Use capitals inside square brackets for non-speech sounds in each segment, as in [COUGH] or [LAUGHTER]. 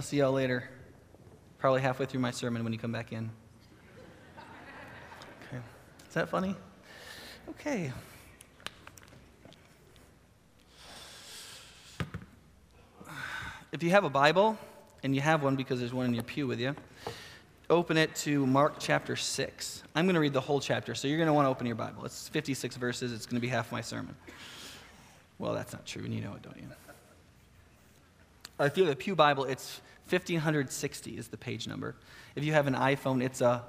I'll see y'all later. Probably halfway through my sermon when you come back in. Okay. Is that funny? Okay. If you have a Bible, and you have one because there's one in your pew with you, open it to Mark chapter 6. I'm going to read the whole chapter, so you're going to want to open your Bible. It's 56 verses, it's going to be half my sermon. Well, that's not true, and you know it, don't you? If you have a Pew Bible, it's 1560 is the page number. If you have an iPhone, it's a.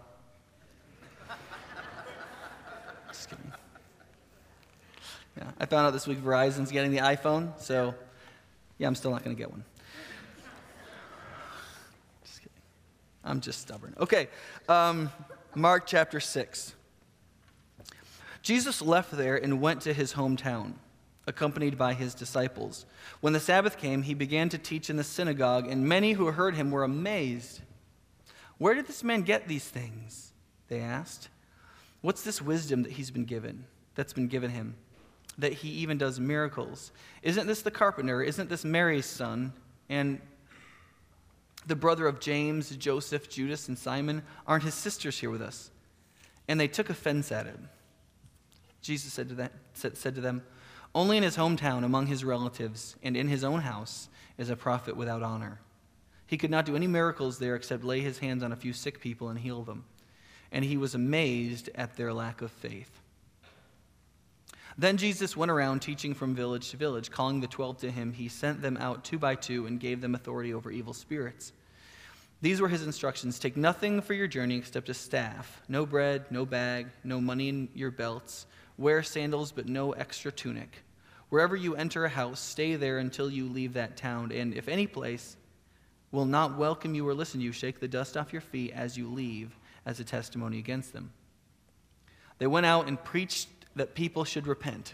[LAUGHS] Just kidding. Yeah, I found out this week Verizon's getting the iPhone, so yeah, I'm still not going to get one. Just kidding. I'm just stubborn. Okay, um, Mark chapter 6. Jesus left there and went to his hometown accompanied by his disciples. When the Sabbath came, he began to teach in the synagogue, and many who heard him were amazed. Where did this man get these things? They asked. What's this wisdom that he's been given, that's been given him, that he even does miracles? Isn't this the carpenter? Isn't this Mary's son? And the brother of James, Joseph, Judas, and Simon? Aren't his sisters here with us? And they took offense at him. Jesus said to, said, said to them, only in his hometown, among his relatives, and in his own house is a prophet without honor. He could not do any miracles there except lay his hands on a few sick people and heal them. And he was amazed at their lack of faith. Then Jesus went around teaching from village to village. Calling the twelve to him, he sent them out two by two and gave them authority over evil spirits. These were his instructions Take nothing for your journey except a staff, no bread, no bag, no money in your belts Wear sandals, but no extra tunic. Wherever you enter a house, stay there until you leave that town. And if any place will not welcome you or listen to you, shake the dust off your feet as you leave as a testimony against them. They went out and preached that people should repent.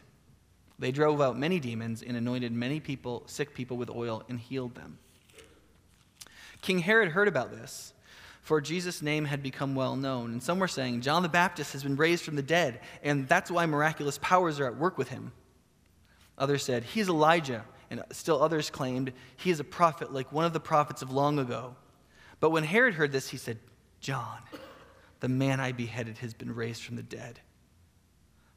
They drove out many demons and anointed many people, sick people with oil and healed them. King Herod heard about this for Jesus' name had become well known. And some were saying, John the Baptist has been raised from the dead, and that's why miraculous powers are at work with him. Others said, He's Elijah. And still others claimed, He is a prophet like one of the prophets of long ago. But when Herod heard this, he said, John, the man I beheaded, has been raised from the dead.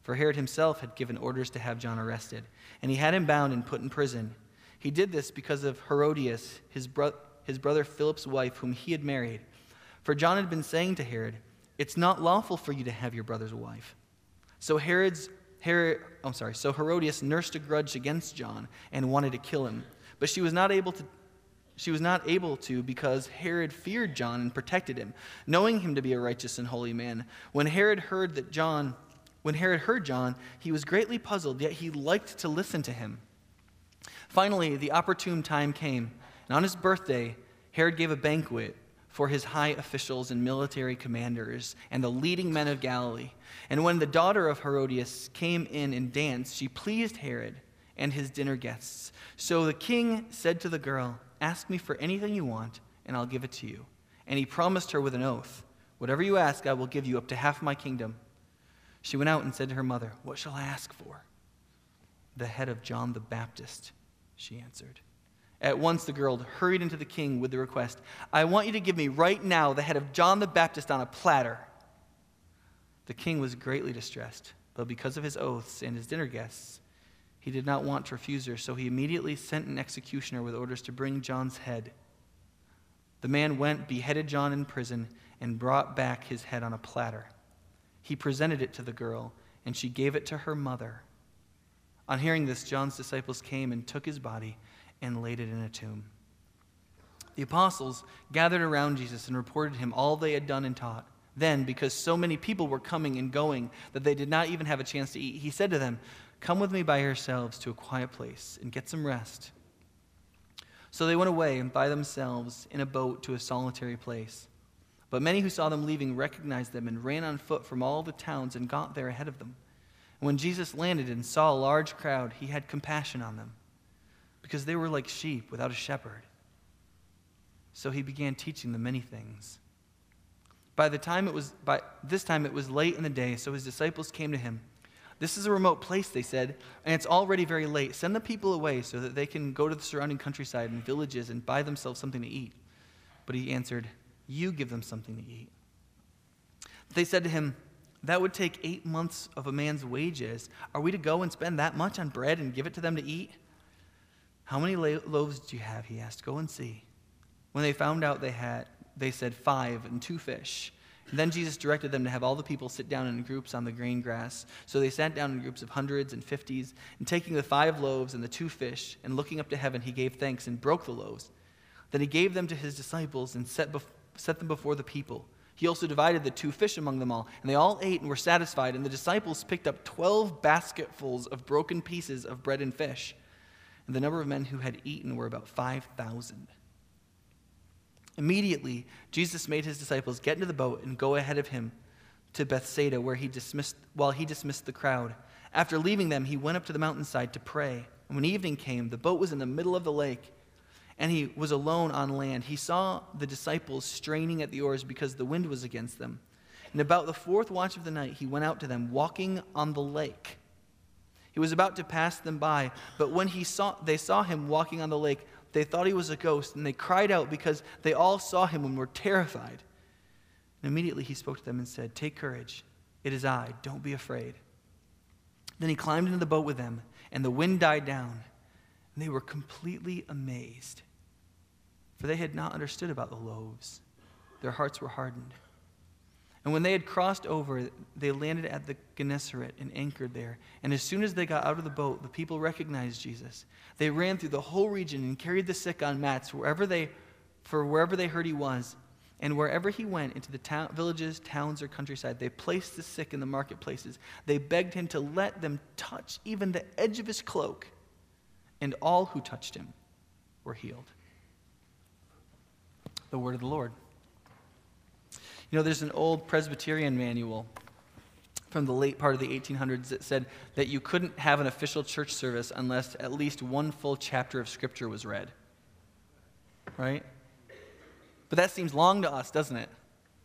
For Herod himself had given orders to have John arrested, and he had him bound and put in prison. He did this because of Herodias, his, bro- his brother Philip's wife, whom he had married for John had been saying to Herod, It's not lawful for you to have your brother's wife. So Herod's Herod, I'm sorry, so Herodias nursed a grudge against John and wanted to kill him. But she was not able to she was not able to because Herod feared John and protected him, knowing him to be a righteous and holy man. When Herod heard that John when Herod heard John, he was greatly puzzled, yet he liked to listen to him. Finally, the opportune time came, and on his birthday, Herod gave a banquet for his high officials and military commanders and the leading men of Galilee. And when the daughter of Herodias came in and danced, she pleased Herod and his dinner guests. So the king said to the girl, Ask me for anything you want, and I'll give it to you. And he promised her with an oath, Whatever you ask, I will give you up to half my kingdom. She went out and said to her mother, What shall I ask for? The head of John the Baptist, she answered. At once the girl hurried into the king with the request I want you to give me right now the head of John the Baptist on a platter. The king was greatly distressed, but because of his oaths and his dinner guests, he did not want to refuse her, so he immediately sent an executioner with orders to bring John's head. The man went, beheaded John in prison, and brought back his head on a platter. He presented it to the girl, and she gave it to her mother. On hearing this, John's disciples came and took his body and laid it in a tomb. The apostles gathered around Jesus and reported him all they had done and taught. Then, because so many people were coming and going that they did not even have a chance to eat, he said to them, Come with me by yourselves to a quiet place and get some rest. So they went away and by themselves in a boat to a solitary place. But many who saw them leaving recognized them and ran on foot from all the towns and got there ahead of them. And when Jesus landed and saw a large crowd, he had compassion on them because they were like sheep without a shepherd. So he began teaching them many things. By the time it was by this time it was late in the day, so his disciples came to him. This is a remote place, they said, and it's already very late. Send the people away so that they can go to the surrounding countryside and villages and buy themselves something to eat. But he answered, You give them something to eat. They said to him, That would take eight months of a man's wages. Are we to go and spend that much on bread and give it to them to eat? How many loaves do you have? He asked. Go and see. When they found out they had, they said, Five and two fish. And then Jesus directed them to have all the people sit down in groups on the green grass. So they sat down in groups of hundreds and fifties. And taking the five loaves and the two fish, and looking up to heaven, he gave thanks and broke the loaves. Then he gave them to his disciples and set, bef- set them before the people. He also divided the two fish among them all, and they all ate and were satisfied. And the disciples picked up twelve basketfuls of broken pieces of bread and fish. And the number of men who had eaten were about 5,000. Immediately, Jesus made his disciples get into the boat and go ahead of him to Bethsaida, where he dismissed, while he dismissed the crowd. After leaving them, he went up to the mountainside to pray. And when evening came, the boat was in the middle of the lake and he was alone on land. He saw the disciples straining at the oars because the wind was against them. And about the fourth watch of the night, he went out to them, walking on the lake. He was about to pass them by, but when he saw, they saw him walking on the lake, they thought he was a ghost, and they cried out because they all saw him and were terrified. And immediately he spoke to them and said, Take courage, it is I, don't be afraid. Then he climbed into the boat with them, and the wind died down, and they were completely amazed for they had not understood about the loaves. Their hearts were hardened. And when they had crossed over, they landed at the Gennesaret and anchored there. And as soon as they got out of the boat, the people recognized Jesus. They ran through the whole region and carried the sick on mats wherever they, for wherever they heard he was. And wherever he went, into the town, villages, towns, or countryside, they placed the sick in the marketplaces. They begged him to let them touch even the edge of his cloak. And all who touched him were healed the word of the Lord. You know, there's an old Presbyterian manual from the late part of the 1800s that said that you couldn't have an official church service unless at least one full chapter of Scripture was read. Right? But that seems long to us, doesn't it?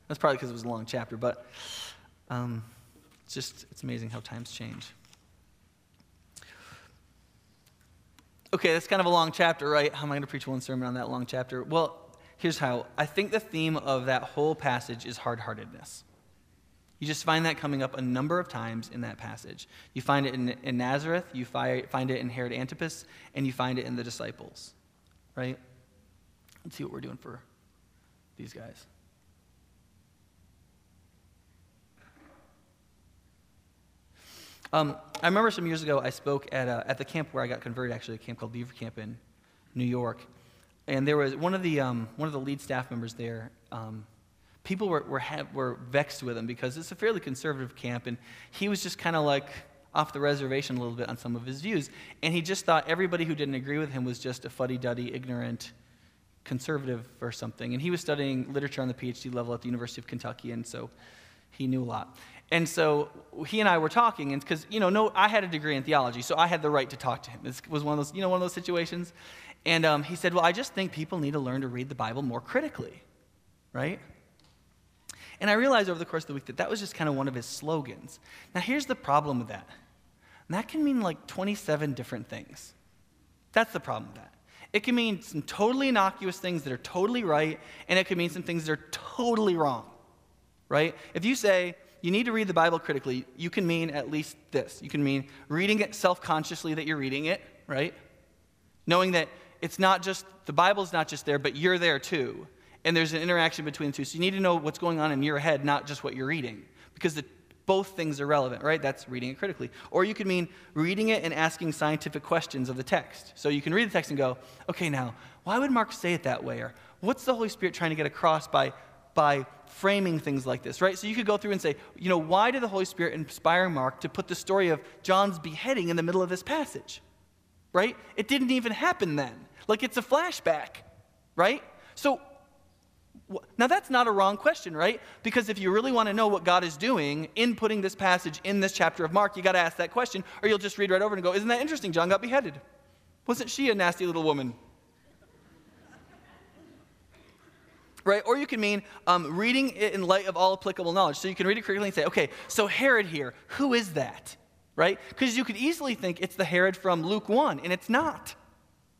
That's probably because it was a long chapter, but um, it's just, it's amazing how times change. Okay, that's kind of a long chapter, right? How am I going to preach one sermon on that long chapter? Well, Here's how I think the theme of that whole passage is hard heartedness. You just find that coming up a number of times in that passage. You find it in, in Nazareth, you fi- find it in Herod Antipas, and you find it in the disciples, right? Let's see what we're doing for these guys. Um, I remember some years ago I spoke at, a, at the camp where I got converted, actually, a camp called Beaver Camp in New York and there was one of the, um, one of the lead staff members there. Um, people were, were, ha- were vexed with him because it's a fairly conservative camp, and he was just kind of like off the reservation a little bit on some of his views. And he just thought everybody who didn't agree with him was just a fuddy duddy, ignorant conservative or something. And he was studying literature on the PhD level at the University of Kentucky, and so he knew a lot. And so he and I were talking, and because, you know, no, I had a degree in theology, so I had the right to talk to him. This was one of those, you know, one of those situations. And um, he said, Well, I just think people need to learn to read the Bible more critically, right? And I realized over the course of the week that that was just kind of one of his slogans. Now, here's the problem with that. And that can mean like 27 different things. That's the problem with that. It can mean some totally innocuous things that are totally right, and it can mean some things that are totally wrong, right? If you say, you need to read the Bible critically, you can mean at least this. You can mean reading it self consciously that you're reading it, right? Knowing that it's not just, the Bible's not just there, but you're there too. And there's an interaction between the two. So you need to know what's going on in your head, not just what you're reading. Because the, both things are relevant, right? That's reading it critically. Or you could mean reading it and asking scientific questions of the text. So you can read the text and go, okay, now, why would Mark say it that way? Or what's the Holy Spirit trying to get across by, by framing things like this, right? So you could go through and say, you know, why did the Holy Spirit inspire Mark to put the story of John's beheading in the middle of this passage? Right? It didn't even happen then. Like it's a flashback, right? So now that's not a wrong question, right? Because if you really want to know what God is doing in putting this passage in this chapter of Mark, you got to ask that question, or you'll just read right over and go, Isn't that interesting? John got beheaded. Wasn't she a nasty little woman? right? Or you can mean um, reading it in light of all applicable knowledge. So you can read it critically and say, okay, so Herod here, who is that? Right? Because you could easily think it's the Herod from Luke 1, and it's not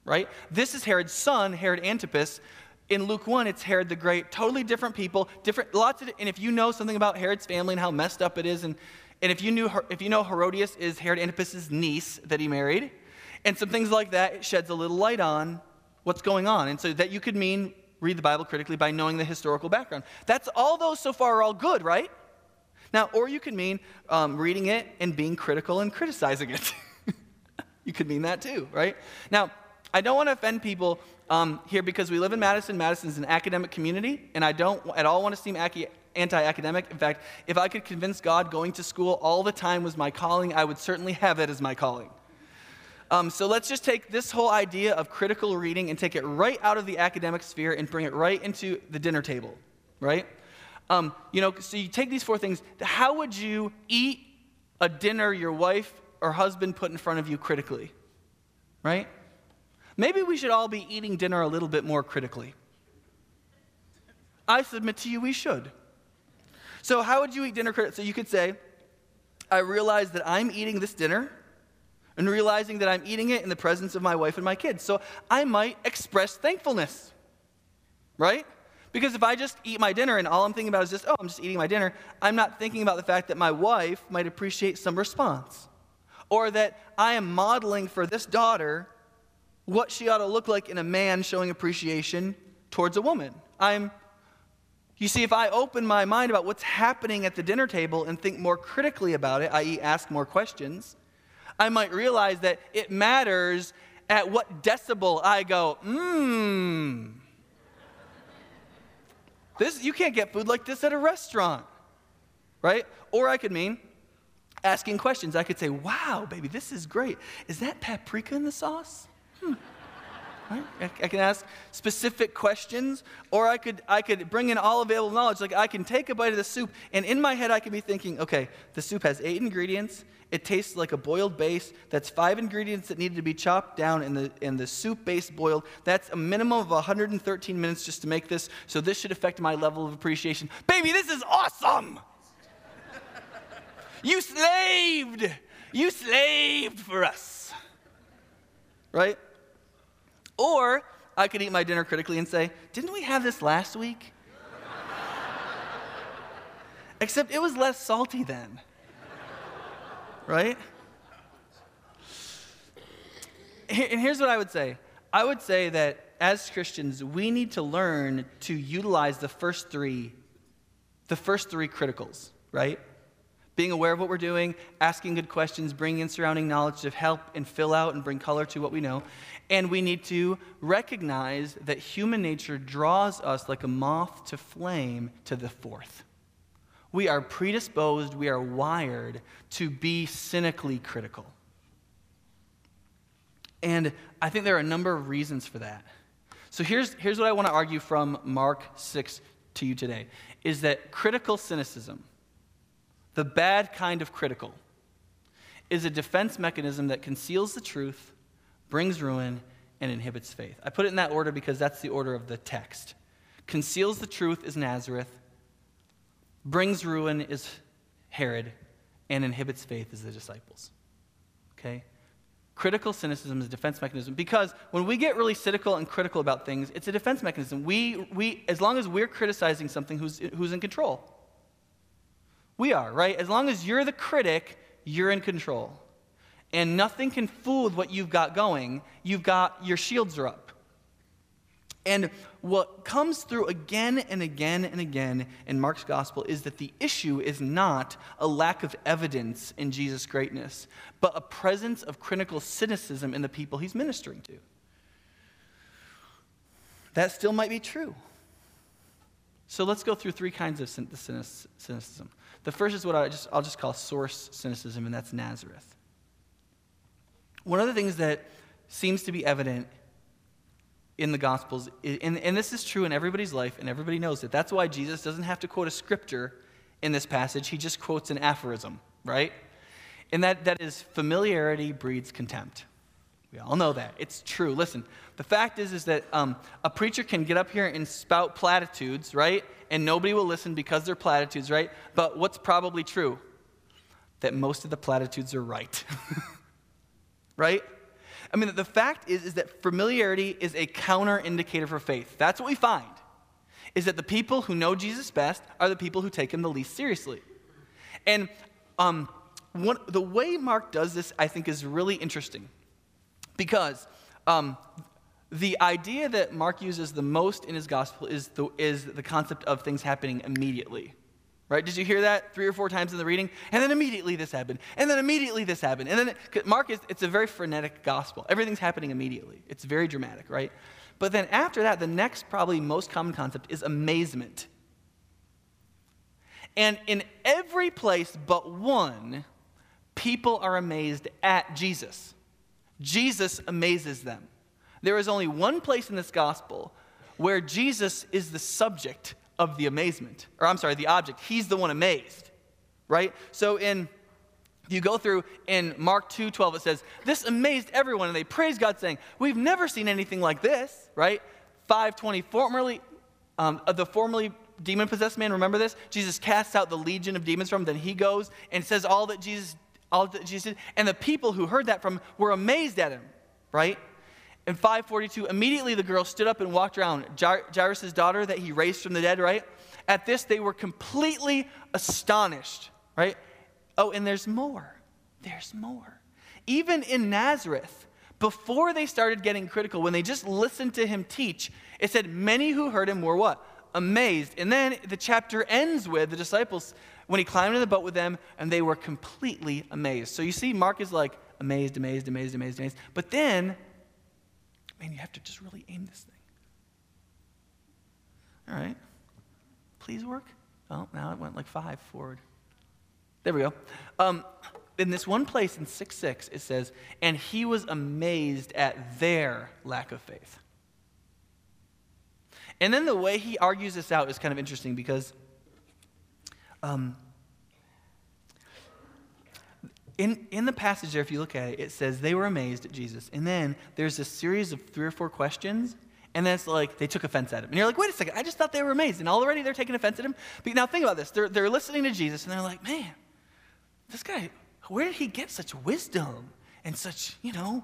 right? This is Herod's son, Herod Antipas. in Luke 1, it's Herod the Great, totally different people, different, lots of, and if you know something about Herod's family and how messed up it is, and, and if, you knew, if you know Herodias is Herod Antipas's niece that he married, and some things like that, it sheds a little light on what's going on. And so that you could mean read the Bible critically by knowing the historical background. That's all those so far are all good, right? Now, or you could mean um, reading it and being critical and criticizing it. [LAUGHS] you could mean that too, right? Now, I don't want to offend people um, here because we live in Madison. Madison is an academic community, and I don't at all want to seem anti academic. In fact, if I could convince God going to school all the time was my calling, I would certainly have it as my calling. Um, so let's just take this whole idea of critical reading and take it right out of the academic sphere and bring it right into the dinner table, right? Um, you know, so you take these four things. How would you eat a dinner your wife or husband put in front of you critically, right? Maybe we should all be eating dinner a little bit more critically. I submit to you we should. So, how would you eat dinner critically? So, you could say, I realize that I'm eating this dinner and realizing that I'm eating it in the presence of my wife and my kids. So I might express thankfulness, right? Because if I just eat my dinner and all I'm thinking about is just, oh, I'm just eating my dinner, I'm not thinking about the fact that my wife might appreciate some response. Or that I am modeling for this daughter what she ought to look like in a man showing appreciation towards a woman. I'm you see, if I open my mind about what's happening at the dinner table and think more critically about it, i.e., ask more questions, I might realize that it matters at what decibel I go, mmm. This, you can't get food like this at a restaurant, right? Or I could mean asking questions. I could say, wow, baby, this is great. Is that paprika in the sauce? Hmm. Right? I, can ask specific questions, or I could, I could bring in all available knowledge. Like I can take a bite of the soup, and in my head, I can be thinking, okay, the soup has eight ingredients. It tastes like a boiled base. That's five ingredients that needed to be chopped down in the, in the soup base boiled. That's a minimum of 113 minutes just to make this. So this should affect my level of appreciation. Baby, this is awesome! [LAUGHS] you slaved! You slaved for us. Right? Or I could eat my dinner critically and say, Didn't we have this last week? Except it was less salty then right? And here's what I would say I would say that as Christians, we need to learn to utilize the first three, the first three criticals, right? Being aware of what we're doing, asking good questions, bringing in surrounding knowledge to help and fill out and bring color to what we know. And we need to recognize that human nature draws us like a moth to flame to the fourth we are predisposed, we are wired to be cynically critical. And I think there are a number of reasons for that. So here's, here's what I want to argue from Mark 6 to you today is that critical cynicism, the bad kind of critical, is a defense mechanism that conceals the truth, brings ruin, and inhibits faith. I put it in that order because that's the order of the text. Conceals the truth is Nazareth, brings ruin is Herod, and inhibits faith is the disciples. Okay? Critical cynicism is a defense mechanism because when we get really cynical and critical about things, it's a defense mechanism. We, we, as long as we're criticizing something who's, who's in control, we are, right? As long as you're the critic, you're in control. And nothing can fool with what you've got going. You've got, your shields are up. And what comes through again and again and again in Mark's gospel is that the issue is not a lack of evidence in Jesus' greatness, but a presence of critical cynicism in the people he's ministering to. That still might be true. So let's go through three kinds of cynicism. The first is what I just, I'll just call source cynicism, and that's Nazareth. One of the things that seems to be evident in the Gospels, and, and this is true in everybody's life, and everybody knows it. That's why Jesus doesn't have to quote a scripture in this passage, he just quotes an aphorism, right? And that, that is familiarity breeds contempt. We all know that. It's true. Listen, the fact is, is that um, a preacher can get up here and spout platitudes, right? And nobody will listen because they're platitudes, right? But what's probably true? That most of the platitudes are right. [LAUGHS] right? I mean, the fact is, is that familiarity is a counter indicator for faith. That's what we find, is that the people who know Jesus best are the people who take him the least seriously. And um, one, the way Mark does this, I think, is really interesting because um, the idea that Mark uses the most in his gospel is the, is the concept of things happening immediately. Right? Did you hear that three or four times in the reading? And then immediately this happened. And then immediately this happened. And then it, Mark is it's a very frenetic gospel. Everything's happening immediately. It's very dramatic, right? But then after that, the next probably most common concept is amazement. And in every place but one, people are amazed at Jesus. Jesus amazes them. There is only one place in this gospel where Jesus is the subject of the amazement. Or I'm sorry, the object. He's the one amazed. Right? So in you go through in Mark 2 12, it says, This amazed everyone, and they praise God, saying, We've never seen anything like this, right? 520, formerly, um, the formerly demon possessed man, remember this? Jesus casts out the legion of demons from him, then he goes and says all that Jesus, all Jesus did. And the people who heard that from were amazed at him, right? In 542, immediately the girl stood up and walked around. Jairus' daughter that he raised from the dead, right? At this, they were completely astonished, right? Oh, and there's more. There's more. Even in Nazareth, before they started getting critical, when they just listened to him teach, it said many who heard him were what? Amazed. And then the chapter ends with the disciples when he climbed in the boat with them and they were completely amazed. So you see, Mark is like amazed, amazed, amazed, amazed, amazed. But then man, you have to just really aim this thing. All right. Please work. Oh, now it went like five forward. There we go. Um, in this one place in 6 6, it says, And he was amazed at their lack of faith. And then the way he argues this out is kind of interesting because um, in, in the passage there, if you look at it, it says they were amazed at Jesus. And then there's a series of three or four questions. And then it's like they took offense at him. And you're like, wait a second, I just thought they were amazed. And already they're taking offense at him. But now think about this. They're, they're listening to Jesus and they're like, man, this guy, where did he get such wisdom and such, you know,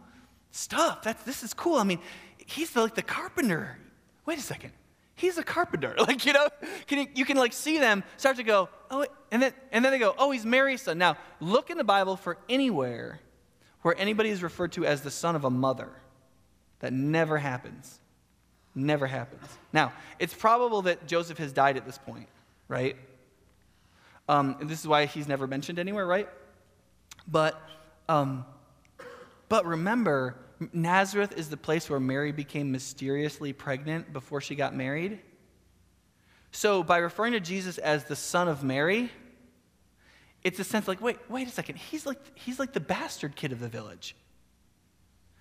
stuff? That's, this is cool. I mean, he's the, like the carpenter. Wait a second he's a carpenter. [LAUGHS] Like, you know, can you, you, can like see them start to go, oh, and then, and then they go, oh, he's Mary's son. Now, look in the Bible for anywhere where anybody is referred to as the son of a mother. That never happens. Never happens. Now, it's probable that Joseph has died at this point, right? Um, and this is why he's never mentioned anywhere, right? But, um, but remember, Nazareth is the place where Mary became mysteriously pregnant before she got married. So, by referring to Jesus as the son of Mary, it's a sense like, wait, wait a second, he's like, he's like the bastard kid of the village.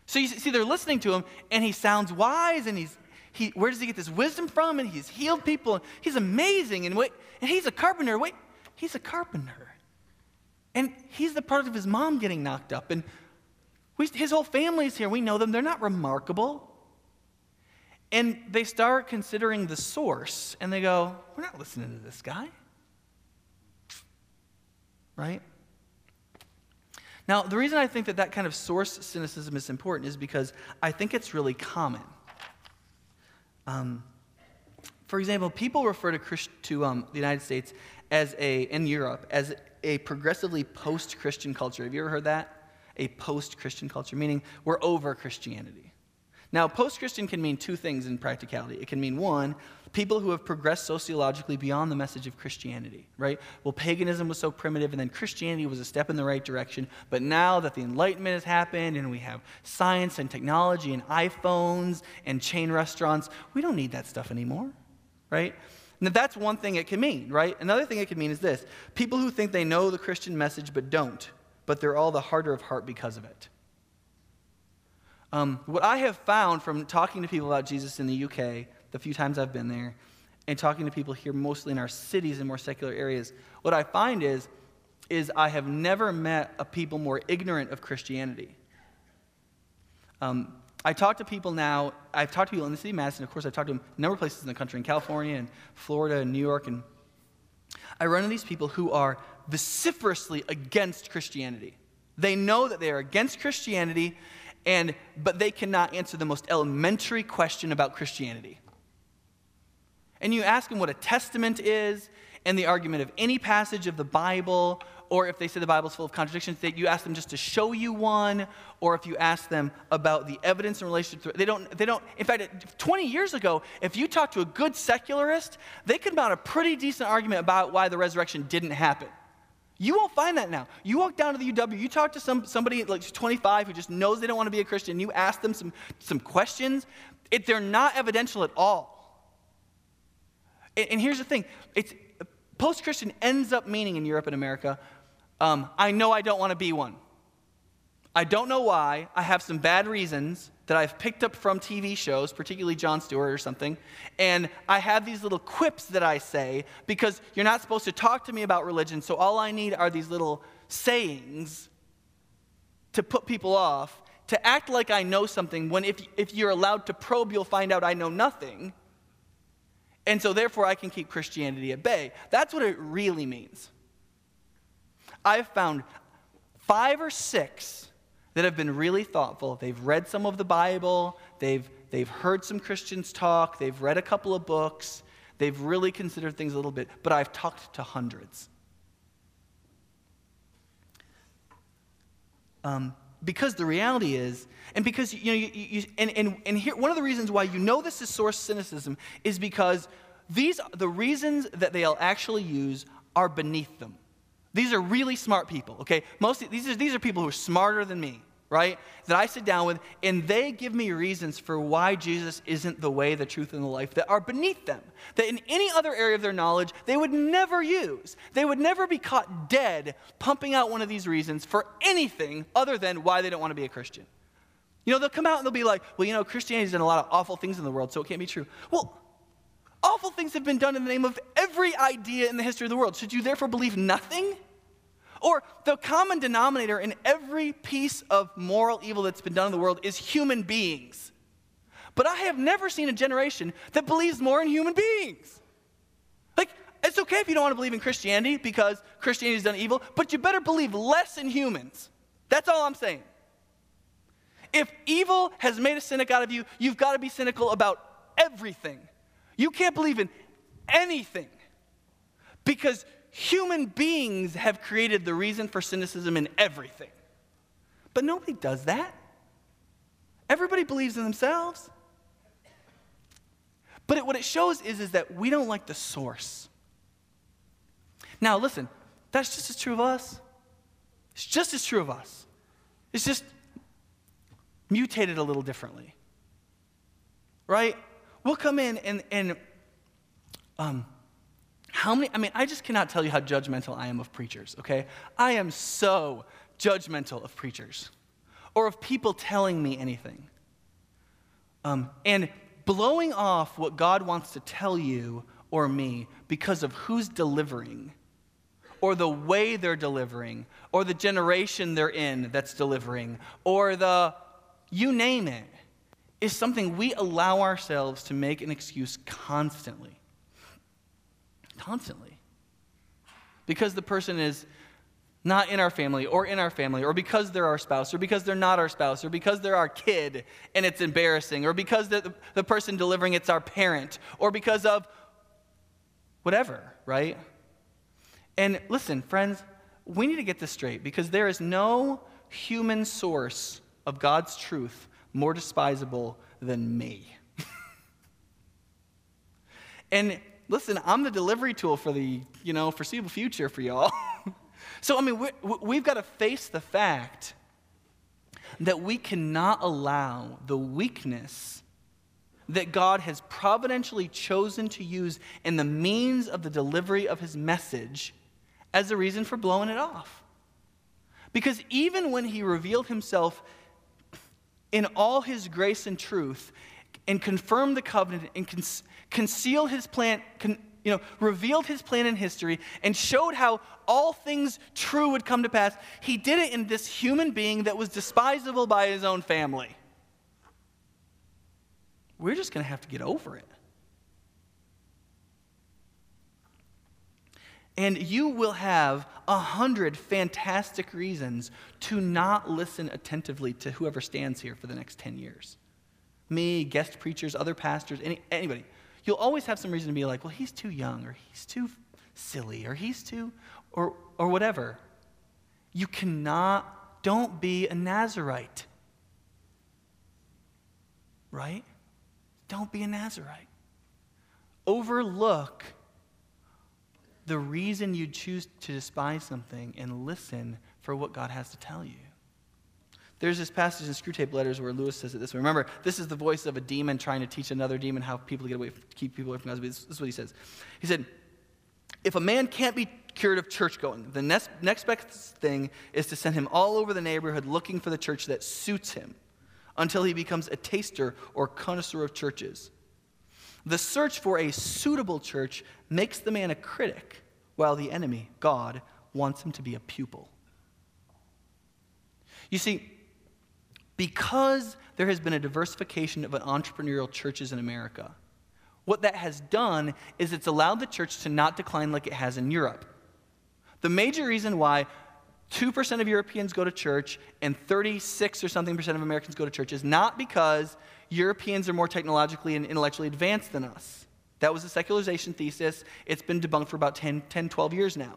So, you see, they're listening to him, and he sounds wise, and he's, he, where does he get this wisdom from? And he's healed people, and he's amazing, and wait, and he's a carpenter. Wait, he's a carpenter. And he's the product of his mom getting knocked up. And we, his whole family's here. We know them. They're not remarkable. And they start considering the source and they go, We're not listening to this guy. Right? Now, the reason I think that that kind of source cynicism is important is because I think it's really common. Um, for example, people refer to, Christ, to um, the United States as a, in Europe, as a progressively post Christian culture. Have you ever heard that? A post Christian culture, meaning we're over Christianity. Now, post Christian can mean two things in practicality. It can mean one, people who have progressed sociologically beyond the message of Christianity, right? Well, paganism was so primitive, and then Christianity was a step in the right direction. But now that the Enlightenment has happened, and we have science and technology and iPhones and chain restaurants, we don't need that stuff anymore, right? Now, that's one thing it can mean, right? Another thing it can mean is this people who think they know the Christian message but don't but they're all the harder of heart because of it. Um, what I have found from talking to people about Jesus in the UK, the few times I've been there, and talking to people here, mostly in our cities and more secular areas, what I find is, is I have never met a people more ignorant of Christianity. Um, I talk to people now, I've talked to people in the city of Madison, of course, I've talked to them a number of places in the country, in California and Florida and New York, and I run into these people who are vociferously against Christianity. They know that they are against Christianity, and, but they cannot answer the most elementary question about Christianity. And you ask them what a testament is and the argument of any passage of the Bible or if they say the Bible's full of contradictions, that you ask them just to show you one, or if you ask them about the evidence in relation to it, they don't they don't in fact 20 years ago, if you talk to a good secularist, they could mount a pretty decent argument about why the resurrection didn't happen. You won't find that now. You walk down to the UW, you talk to some, somebody like 25 who just knows they don't want to be a Christian, you ask them some, some questions, it, they're not evidential at all. And, and here's the thing it's, post Christian ends up meaning in Europe and America um, I know I don't want to be one. I don't know why. I have some bad reasons that I've picked up from TV shows, particularly Jon Stewart or something. And I have these little quips that I say because you're not supposed to talk to me about religion. So all I need are these little sayings to put people off, to act like I know something when if, if you're allowed to probe, you'll find out I know nothing. And so therefore I can keep Christianity at bay. That's what it really means. I've found five or six that have been really thoughtful. They've read some of the Bible, they've, they've heard some Christians talk, they've read a couple of books, they've really considered things a little bit, but I've talked to hundreds. Um, because the reality is, and because you know, you, you, and, and, and here, one of the reasons why you know this is source cynicism is because these, the reasons that they'll actually use are beneath them. These are really smart people, okay? Most these are, these are people who are smarter than me, right? That I sit down with, and they give me reasons for why Jesus isn't the way, the truth, and the life that are beneath them. That in any other area of their knowledge, they would never use. They would never be caught dead pumping out one of these reasons for anything other than why they don't want to be a Christian. You know, they'll come out and they'll be like, well, you know, Christianity's done a lot of awful things in the world, so it can't be true. Well, Awful things have been done in the name of every idea in the history of the world. Should you therefore believe nothing? Or the common denominator in every piece of moral evil that's been done in the world is human beings. But I have never seen a generation that believes more in human beings. Like, it's okay if you don't want to believe in Christianity because Christianity has done evil, but you better believe less in humans. That's all I'm saying. If evil has made a cynic out of you, you've got to be cynical about everything. You can't believe in anything because human beings have created the reason for cynicism in everything. But nobody does that. Everybody believes in themselves. But it, what it shows is, is that we don't like the source. Now, listen, that's just as true of us. It's just as true of us. It's just mutated a little differently. Right? We'll come in and, and um, how many, I mean, I just cannot tell you how judgmental I am of preachers, okay? I am so judgmental of preachers or of people telling me anything. Um, and blowing off what God wants to tell you or me because of who's delivering or the way they're delivering or the generation they're in that's delivering or the you name it is something we allow ourselves to make an excuse constantly. Constantly. Because the person is not in our family or in our family, or because they're our spouse, or because they're not our spouse, or because they're our kid and it's embarrassing, or because the, the person delivering it's our parent, or because of whatever, right? And listen, friends, we need to get this straight because there is no human source of God's truth more despisable than me. [LAUGHS] and listen, I'm the delivery tool for the, you know, foreseeable future for y'all. [LAUGHS] so, I mean, we, we've got to face the fact that we cannot allow the weakness that God has providentially chosen to use in the means of the delivery of his message as a reason for blowing it off. Because even when he revealed himself in all his grace and truth and confirmed the covenant and con- conceal his plan, con- you know, revealed his plan in history and showed how all things true would come to pass, he did it in this human being that was despisable by his own family. We're just going to have to get over it. And you will have a hundred fantastic reasons to not listen attentively to whoever stands here for the next 10 years. Me, guest preachers, other pastors, any, anybody. You'll always have some reason to be like, well, he's too young, or he's too silly, or he's too, or, or whatever. You cannot, don't be a Nazarite. Right? Don't be a Nazarite. Overlook the reason you choose to despise something and listen for what God has to tell you. There's this passage in Screwtape Letters where Lewis says it this way. Remember, this is the voice of a demon trying to teach another demon how people get away, keep people away from God. This is what he says. He said, "If a man can't be cured of church going, the next, next best thing is to send him all over the neighborhood looking for the church that suits him, until he becomes a taster or connoisseur of churches." The search for a suitable church makes the man a critic, while the enemy, God, wants him to be a pupil. You see, because there has been a diversification of entrepreneurial churches in America, what that has done is it's allowed the church to not decline like it has in Europe. The major reason why 2% of Europeans go to church and 36 or something percent of Americans go to church is not because Europeans are more technologically and intellectually advanced than us. That was a secularization thesis. It's been debunked for about 10, 10 12 years now.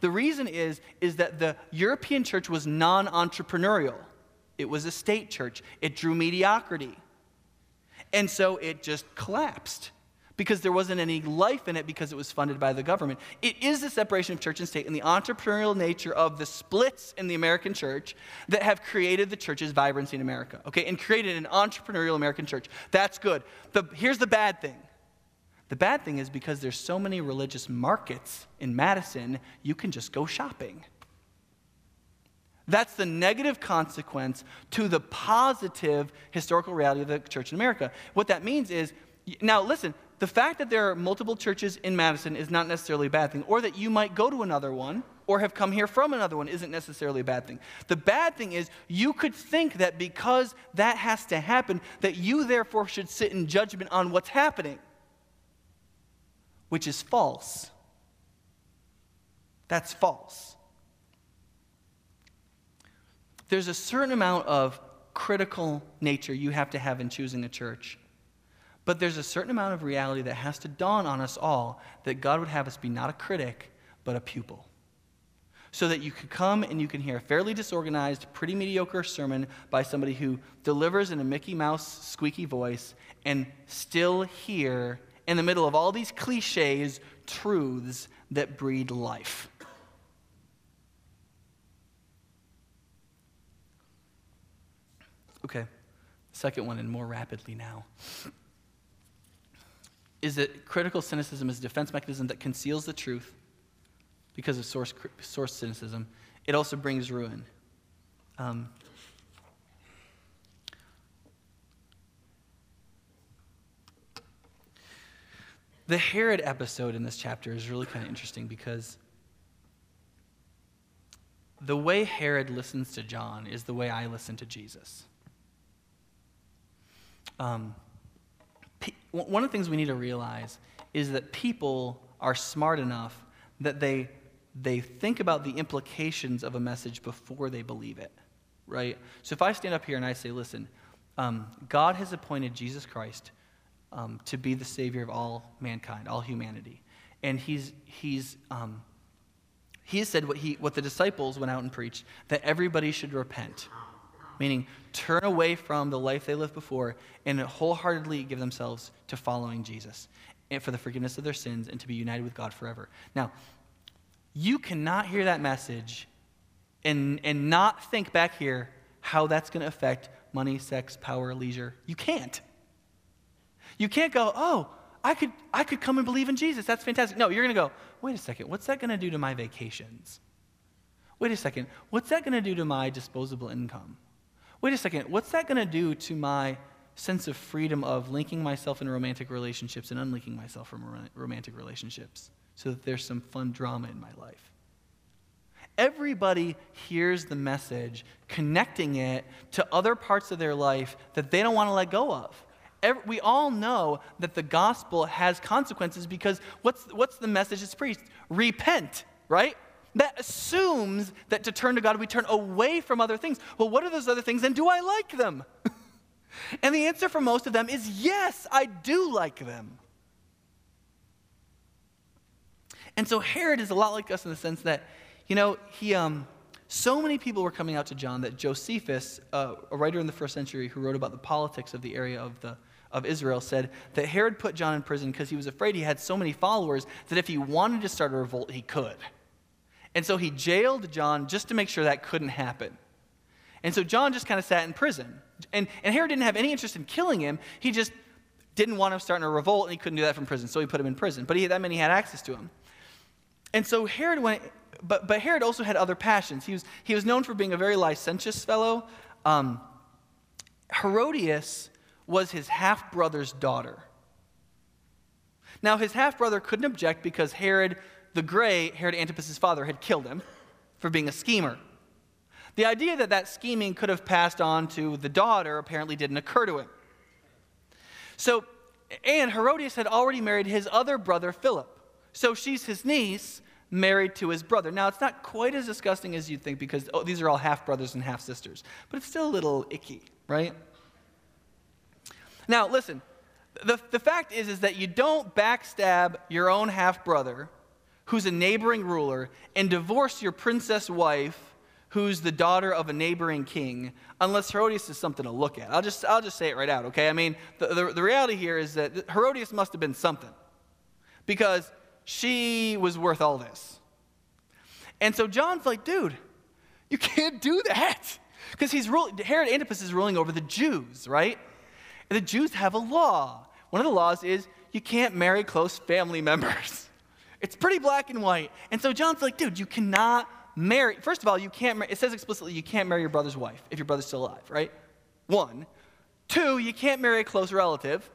The reason is, is that the European church was non entrepreneurial, it was a state church, it drew mediocrity. And so it just collapsed because there wasn't any life in it because it was funded by the government. It is the separation of church and state and the entrepreneurial nature of the splits in the American church that have created the church's vibrancy in America, okay, and created an entrepreneurial American church. That's good. The, here's the bad thing. The bad thing is because there's so many religious markets in Madison, you can just go shopping. That's the negative consequence to the positive historical reality of the church in America. What that means is, now listen, the fact that there are multiple churches in Madison is not necessarily a bad thing, or that you might go to another one or have come here from another one isn't necessarily a bad thing. The bad thing is you could think that because that has to happen, that you therefore should sit in judgment on what's happening, which is false. That's false. There's a certain amount of critical nature you have to have in choosing a church. But there's a certain amount of reality that has to dawn on us all that God would have us be not a critic, but a pupil. So that you could come and you can hear a fairly disorganized, pretty mediocre sermon by somebody who delivers in a Mickey Mouse squeaky voice and still hear, in the middle of all these cliches, truths that breed life. Okay, second one, and more rapidly now is that critical cynicism is a defense mechanism that conceals the truth because of source, source cynicism. It also brings ruin. Um, the Herod episode in this chapter is really kind of interesting because the way Herod listens to John is the way I listen to Jesus. Um, one of the things we need to realize is that people are smart enough that they, they think about the implications of a message before they believe it, right? So if I stand up here and I say, listen, um, God has appointed Jesus Christ um, to be the Savior of all mankind, all humanity. And he's, he's, um, he said what, he, what the disciples went out and preached that everybody should repent meaning turn away from the life they lived before and wholeheartedly give themselves to following Jesus and for the forgiveness of their sins and to be united with God forever. Now, you cannot hear that message and, and not think back here how that's going to affect money, sex, power, leisure. You can't. You can't go, oh, I could, I could come and believe in Jesus. That's fantastic. No, you're going to go, wait a second, what's that going to do to my vacations? Wait a second, what's that going to do to my disposable income? Wait a second, what's that going to do to my sense of freedom of linking myself in romantic relationships and unlinking myself from romantic relationships so that there's some fun drama in my life? Everybody hears the message, connecting it to other parts of their life that they don't want to let go of. every, we all know that the gospel has consequences because what's, what's the message that's preached? Repent, right? That assumes that to turn to God, we turn away from other things. Well, what are those other things, and do I like them? [LAUGHS] and the answer for most of them is yes, I do like them. And so Herod is a lot like us in the sense that, you know, he, um, so many people were coming out to John that Josephus, uh, a writer in the first century who wrote about the politics of the area of, the, of Israel, said that Herod put John in prison because he was afraid he had so many followers that if he wanted to start a revolt, he could. And so he jailed John just to make sure that couldn't happen. And so John just kind of sat in prison. And, and Herod didn't have any interest in killing him. He just didn't want him starting a revolt, and he couldn't do that from prison. So he put him in prison. But he, that meant he had access to him. And so Herod went, but, but Herod also had other passions. He was, he was known for being a very licentious fellow. Um, Herodias was his half brother's daughter. Now, his half brother couldn't object because Herod the Great, Herod Antipas' father, had killed him for being a schemer. The idea that that scheming could have passed on to the daughter apparently didn't occur to him. So, and Herodias had already married his other brother, Philip. So she's his niece, married to his brother. Now, it's not quite as disgusting as you'd think because oh, these are all half brothers and half sisters, but it's still a little icky, right? Now, listen, the, the fact is, is that you don't backstab your own half brother, who's a neighboring ruler, and divorce your princess wife, who's the daughter of a neighboring king, unless Herodias is something to look at. I'll just, I'll just say it right out, okay? I mean, the, the, the reality here is that Herodias must have been something. Because she was worth all this. And so John's like, dude, you [LAUGHS] can't do that. Because he's ruling, Herod Antipas is ruling over the Jews, right? And the Jews have a law. One of the laws is you can't marry close family [LAUGHS] members. It's pretty black and white. And so John's like, dude, you cannot marry. First of all, you can't. Marry it says explicitly you can't marry your brother's wife if your brother's still alive, right? One. Two, you can't marry a close relative,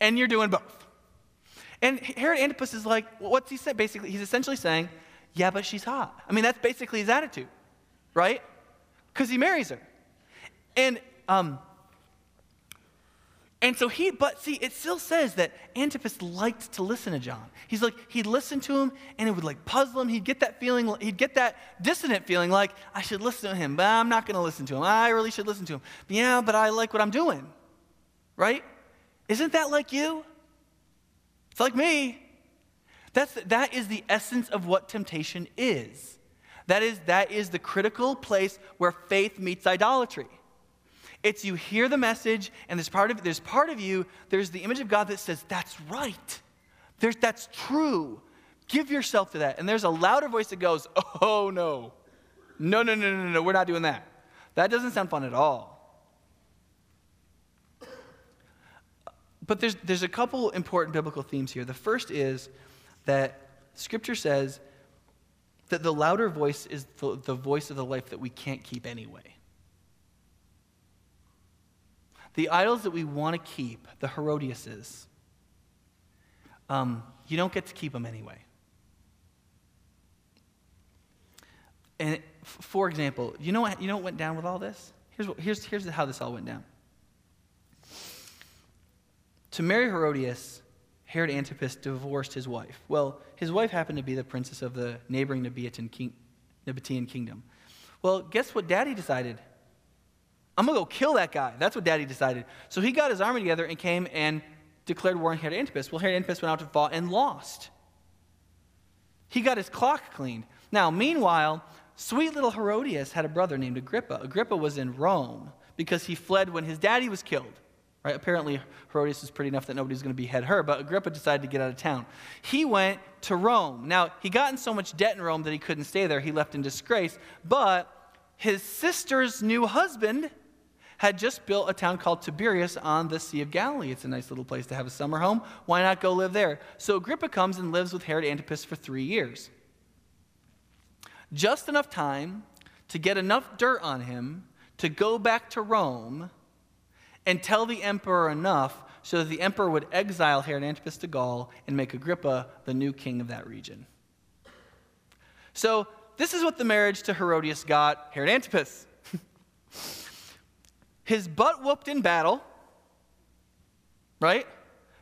and you're doing both. And Herod Antipas is like, what's he saying? Basically, he's essentially saying, yeah, but she's hot. I mean, that's basically his attitude, right? Because he marries her. And, um, and so he, but see, it still says that Antipas liked to listen to John. He's like, he'd listen to him and it would like puzzle him. He'd get that feeling, he'd get that dissonant feeling like, I should listen to him, but I'm not going to listen to him. I really should listen to him. Yeah, but I like what I'm doing, right? Isn't that like you? It's like me. That's, that is the essence of what temptation is. That is, that is the critical place where faith meets idolatry. It's you hear the message, and there's part of, there's part of you, there's the image of God that says, that's right. There's, that's true. Give yourself to that. And there's a louder voice that goes, oh no. No, no, no, no, no, we're not doing that. That doesn't sound fun at all. But there's, there's a couple important biblical themes here. The first is that Scripture says that the louder voice is the, the voice of the life that we can't keep anyway. The idols that we want to keep, the Herodiases, um, you don't get to keep them anyway. And for example, you know what, you know what went down with all this? Here's, what, here's, here's how this all went down. To marry Herodias, Herod Antipas divorced his wife. Well, his wife happened to be the princess of the neighboring Nabatean, king, Nabatean kingdom. Well, guess what daddy decided? I'm going to go kill that guy. That's what daddy decided. So he got his army together and came and declared war on Herod Antipas. Well, Herod Antipas went out to fight and lost. He got his clock cleaned. Now, meanwhile, sweet little Herodias had a brother named Agrippa. Agrippa was in Rome because he fled when his daddy was killed. Right? Apparently, Herodias was pretty enough that nobody's going to behead her, but Agrippa decided to get out of town. He went to Rome. Now, he got in so much debt in Rome that he couldn't stay there. He left in disgrace, but his sister's new husband had just built a town called Tiberias on the Sea of Galilee. It's a nice little place to have a summer home. Why not go live there? So Agrippa comes and lives with Herod Antipas for three years. Just enough time to get enough dirt on him to go back to Rome and tell the emperor enough so that the emperor would exile Herod Antipas to Gaul and make Agrippa the new king of that region. So, this is what the marriage to Herodias got Herod Antipas. [LAUGHS] His butt whooped in battle, right?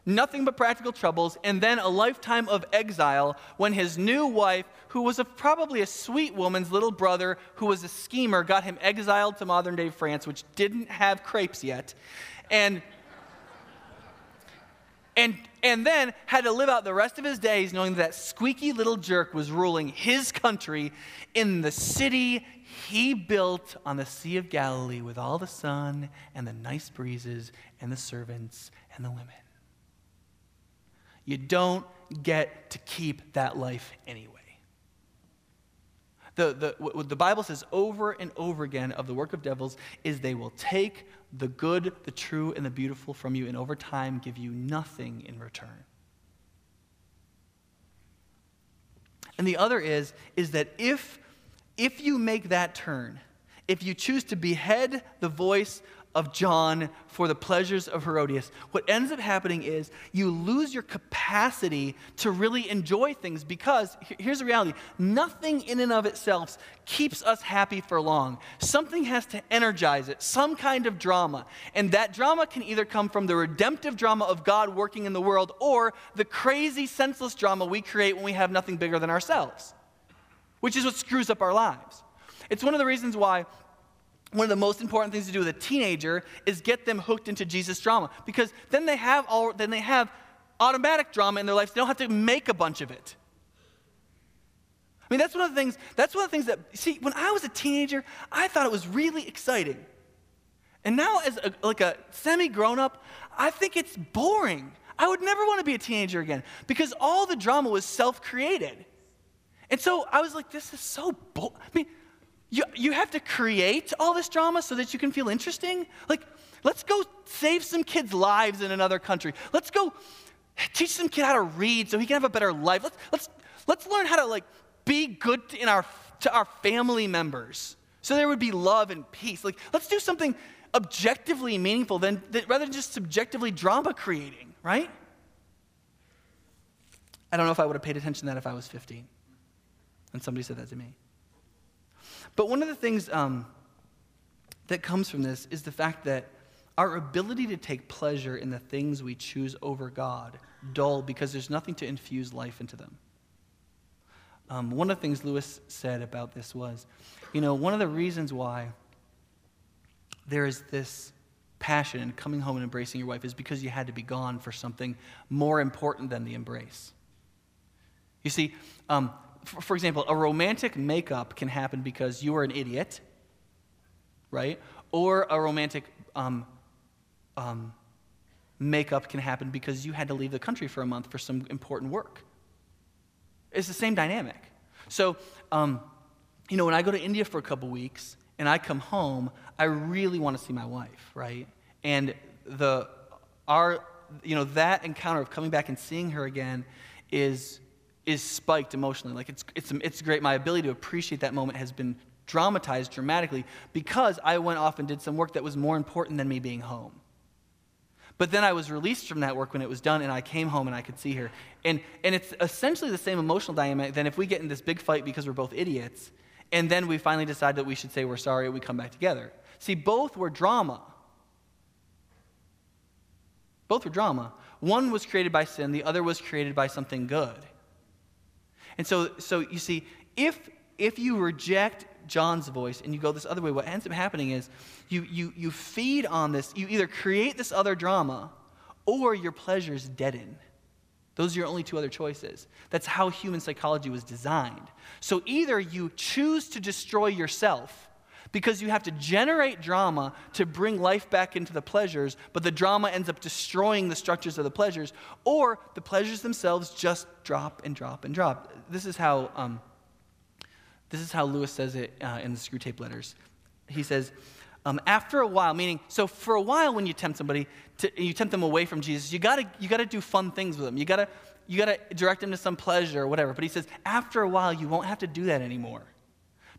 Nothing but practical troubles, and then a lifetime of exile when his new wife, who was a, probably a sweet woman's little brother who was a schemer, got him exiled to modern day France, which didn't have crepes yet. And and, and then had to live out the rest of his days knowing that, that squeaky little jerk was ruling his country in the city he built on the Sea of Galilee with all the sun and the nice breezes and the servants and the women. You don't get to keep that life anyway. The, the, what the Bible says over and over again of the work of devils is they will take the good, the true, and the beautiful from you, and over time give you nothing in return. And the other is, is that if, if you make that turn, if you choose to behead the voice of John for the pleasures of Herodias, what ends up happening is you lose your capacity to really enjoy things because here's the reality nothing in and of itself keeps us happy for long. Something has to energize it, some kind of drama. And that drama can either come from the redemptive drama of God working in the world or the crazy, senseless drama we create when we have nothing bigger than ourselves, which is what screws up our lives. It's one of the reasons why one of the most important things to do with a teenager is get them hooked into Jesus drama because then they have all then they have automatic drama in their lives. They don't have to make a bunch of it. I mean, that's one of the things, that's one of the things that, see, when I was a teenager, I thought it was really exciting. And now, as a, like a semi grown up, I think it's boring. I would never want to be a teenager again because all the drama was self created. And so I was like, this is so boring. I mean, you, you have to create all this drama so that you can feel interesting? Like, let's go save some kids' lives in another country. Let's go teach some kid how to read so he can have a better life. Let's, let's, let's learn how to like be good in our, to our family members so there would be love and peace. Like, let's do something objectively meaningful than, rather than just subjectively drama creating, right? I don't know if I would have paid attention to that if I was 15 and somebody said that to me. But one of the things um, that comes from this is the fact that our ability to take pleasure in the things we choose over God dull because there's nothing to infuse life into them. Um, one of the things Lewis said about this was, you know, one of the reasons why there is this passion in coming home and embracing your wife is because you had to be gone for something more important than the embrace. You see, um, for, example, a romantic makeup can happen because you are an idiot, right? Or a romantic um, um, makeup can happen because you had to leave the country for a month for some important work. It's the same dynamic. So, um, you know, when I go to India for a couple weeks and I come home, I really want to see my wife, right? And the our you know that encounter of coming back and seeing her again is is spiked emotionally. Like it's, it's, it's great. My ability to appreciate that moment has been dramatized dramatically because I went off and did some work that was more important than me being home. But then I was released from that work when it was done, and I came home and I could see her. And, and it's essentially the same emotional dynamic than if we get in this big fight because we're both idiots, and then we finally decide that we should say we're sorry and we come back together. See, both were drama. Both were drama. One was created by sin, the other was created by something good. And so, so you see, if, if you reject John's voice and you go this other way, what ends up happening is you, you, you feed on this. You either create this other drama or your pleasures deaden. Those are your only two other choices. That's how human psychology was designed. So either you choose to destroy yourself because you have to generate drama to bring life back into the pleasures, but the drama ends up destroying the structures of the pleasures, or the pleasures themselves just drop and drop and drop. This is how, um, this is how Lewis says it uh, in the Screwtape Letters. He says, um, after a while, meaning, so for a while when you tempt somebody, to, you tempt them away from Jesus, you gotta, you gotta do fun things with them. You gotta, you gotta direct them to some pleasure or whatever. But he says, after a while, you won't have to do that anymore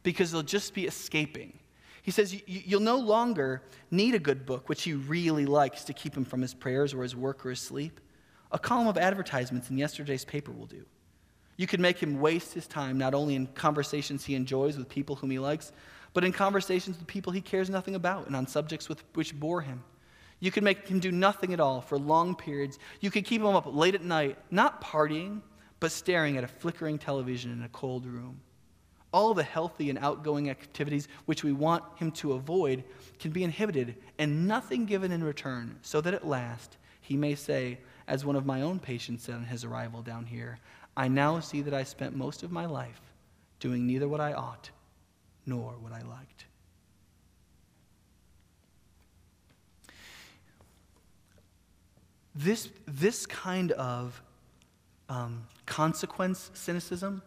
because they'll just be escaping. He says, You'll no longer need a good book, which he really likes to keep him from his prayers or his work or his sleep. A column of advertisements in yesterday's paper will do. You can make him waste his time not only in conversations he enjoys with people whom he likes, but in conversations with people he cares nothing about and on subjects with, which bore him. You could make him do nothing at all for long periods. You could keep him up late at night, not partying, but staring at a flickering television in a cold room. All the healthy and outgoing activities which we want him to avoid can be inhibited, and nothing given in return, so that at last he may say, as one of my own patients said on his arrival down here, I now see that I spent most of my life doing neither what I ought nor what I liked. This, this kind of um, consequence cynicism,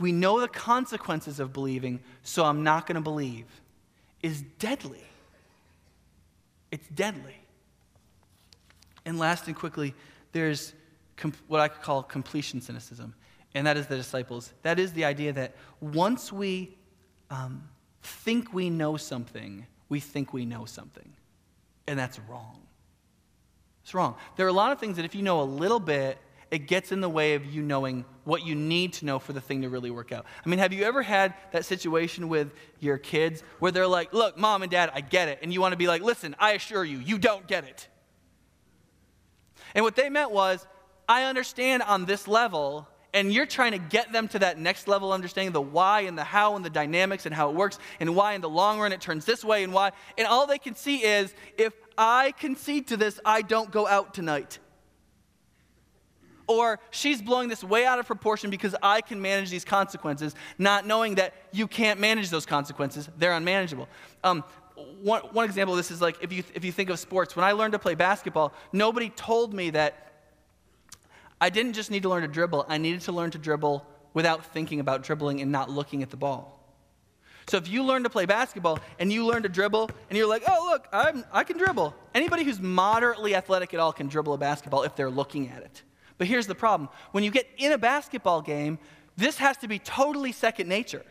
we know the consequences of believing, so I'm not going to believe, is deadly. It's deadly. And last and quickly, there's what I could call completion cynicism, and that is the disciples. That is the idea that once we um, think we know something, we think we know something. And that's wrong. It's wrong. There are a lot of things that if you know a little bit, it gets in the way of you knowing what you need to know for the thing to really work out. I mean, have you ever had that situation with your kids where they're like, look, mom and dad, I get it. And you want to be like, listen, I assure you, you don't get it. And what they meant was, I understand on this level, and you're trying to get them to that next level understanding the why and the how and the dynamics and how it works and why in the long run it turns this way and why. And all they can see is if I concede to this, I don't go out tonight. Or she's blowing this way out of proportion because I can manage these consequences, not knowing that you can't manage those consequences. They're unmanageable. Um, one, one example of this is like if you, if you think of sports, when I learned to play basketball, nobody told me that I didn't just need to learn to dribble, I needed to learn to dribble without thinking about dribbling and not looking at the ball. So if you learn to play basketball and you learn to dribble and you're like, oh, look, I'm, I can dribble. Anybody who's moderately athletic at all can dribble a basketball if they're looking at it. But here's the problem when you get in a basketball game, this has to be totally second nature.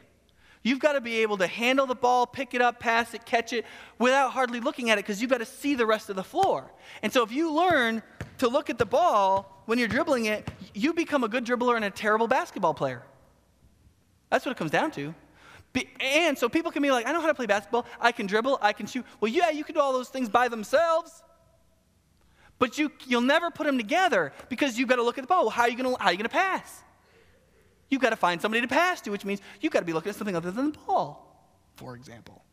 You've got to be able to handle the ball, pick it up, pass it, catch it without hardly looking at it because you've got to see the rest of the floor. And so if you learn to look at the ball when you're dribbling it, you become a good dribbler and a terrible basketball player. That's what it comes down to. And so people can be like, I know how to play basketball. I can dribble. I can shoot. Well, yeah, you can do all those things by themselves. But you, you'll never put them together because you've got to look at the ball. How are you going to pass? You've got to find somebody to pass to, which means you've got to be looking at something other than the ball, for example.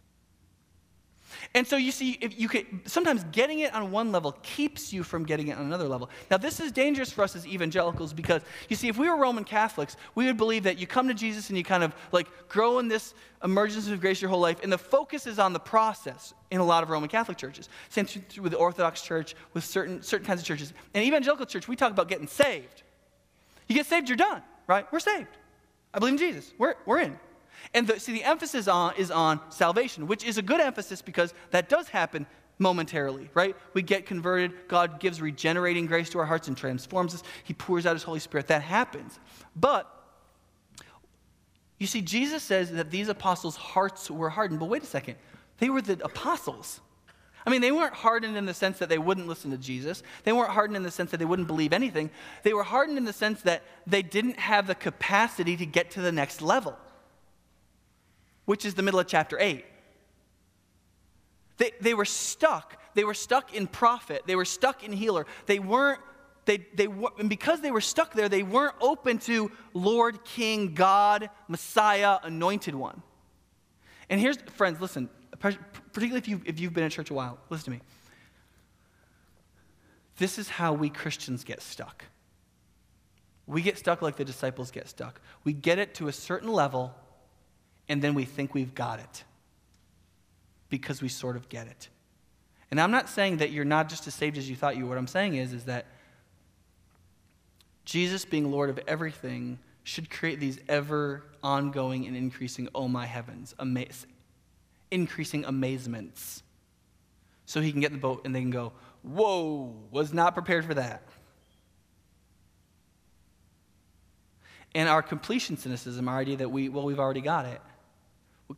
And so you see, if you could, sometimes getting it on one level keeps you from getting it on another level. Now, this is dangerous for us as evangelicals because, you see, if we were Roman Catholics, we would believe that you come to Jesus and you kind of like grow in this emergence of grace your whole life, and the focus is on the process in a lot of Roman Catholic churches. Same with the Orthodox Church, with certain, certain kinds of churches. In evangelical church, we talk about getting saved. You get saved, you're done, right? We're saved. I believe in Jesus. We're, we're in. And the, see, the emphasis on, is on salvation, which is a good emphasis because that does happen momentarily, right? We get converted. God gives regenerating grace to our hearts and transforms us. He pours out His Holy Spirit. That happens. But you see, Jesus says that these apostles' hearts were hardened. But wait a second. They were the apostles. I mean, they weren't hardened in the sense that they wouldn't listen to Jesus. They weren't hardened in the sense that they wouldn't believe anything. They were hardened in the sense that they didn't have the capacity to get to the next level which is the middle of chapter 8. They, they were stuck. They were stuck in prophet. They were stuck in healer. They weren't, they, they, and because they were stuck there, they weren't open to Lord, King, God, Messiah, anointed one. And here's, friends, listen, particularly if, you, if you've been in church a while, listen to me. This is how we Christians get stuck. We get stuck like the disciples get stuck. We get it to a certain level and then we think we've got it because we sort of get it. And I'm not saying that you're not just as saved as you thought you were. What I'm saying is, is that Jesus being Lord of everything should create these ever ongoing and increasing, oh my heavens, amaz- increasing amazements. So he can get in the boat and they can go, whoa, was not prepared for that. And our completion cynicism, our idea that we, well, we've already got it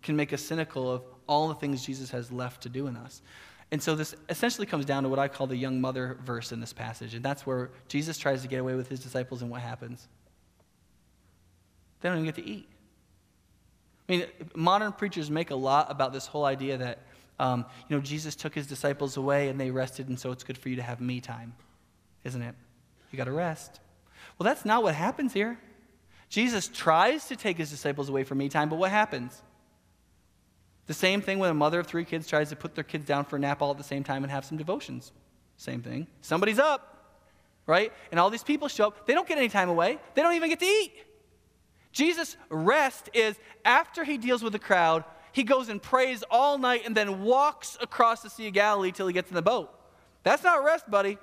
can make us cynical of all the things Jesus has left to do in us. And so this essentially comes down to what I call the young mother verse in this passage. And that's where Jesus tries to get away with his disciples, and what happens? They don't even get to eat. I mean, modern preachers make a lot about this whole idea that um, you know, Jesus took his disciples away and they rested, and so it's good for you to have me time, isn't it? You got to rest. Well, that's not what happens here. Jesus tries to take his disciples away from me time, but what happens? The same thing when a mother of three kids tries to put their kids down for a nap all at the same time and have some devotions. Same thing. Somebody's up, right? And all these people show up. They don't get any time away, they don't even get to eat. Jesus' rest is after he deals with the crowd, he goes and prays all night and then walks across the Sea of Galilee till he gets in the boat. That's not rest, buddy.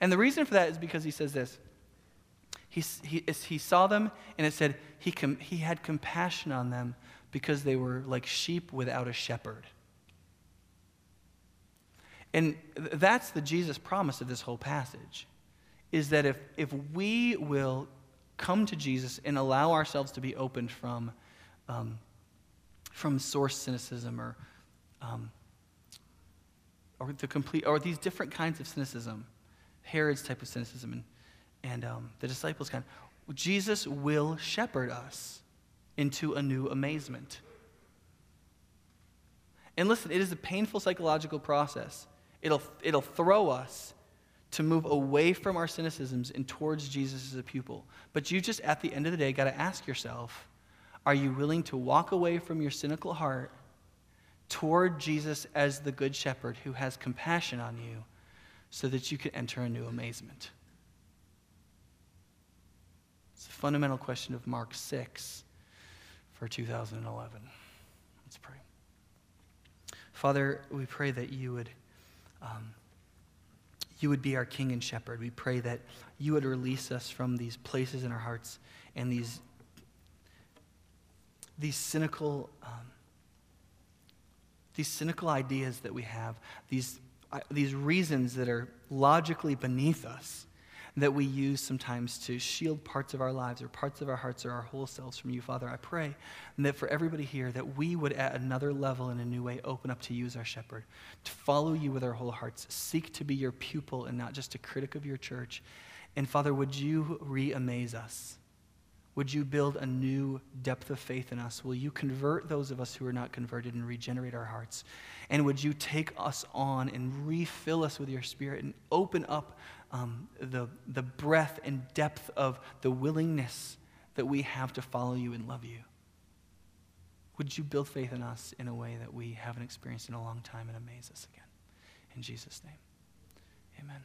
And the reason for that is because he says this. He, he, he saw them, and it said he, com, he had compassion on them because they were like sheep without a shepherd. And that's the Jesus promise of this whole passage is that if, if we will come to Jesus and allow ourselves to be opened from, um, from source cynicism or, um, or the complete, or these different kinds of cynicism, Herod's type of cynicism and, and um, the disciples' kind, Jesus will shepherd us into a new amazement. And listen, it is a painful psychological process. It'll, it'll throw us to move away from our cynicisms and towards Jesus as a pupil. But you just, at the end of the day, got to ask yourself are you willing to walk away from your cynical heart toward Jesus as the good shepherd who has compassion on you so that you can enter a new amazement? It's a fundamental question of Mark 6 for 2011. Let's pray. Father, we pray that you would. Um, you would be our king and shepherd. We pray that you would release us from these places in our hearts and these, these cynical um, these cynical ideas that we have, these, uh, these reasons that are logically beneath us that we use sometimes to shield parts of our lives or parts of our hearts or our whole selves from you, Father. I pray that for everybody here, that we would at another level in a new way open up to you as our shepherd, to follow you with our whole hearts, seek to be your pupil and not just a critic of your church. And Father, would you re amaze us? Would you build a new depth of faith in us? Will you convert those of us who are not converted and regenerate our hearts? And would you take us on and refill us with your spirit and open up um, the, the breadth and depth of the willingness that we have to follow you and love you? Would you build faith in us in a way that we haven't experienced in a long time and amaze us again? In Jesus' name, amen.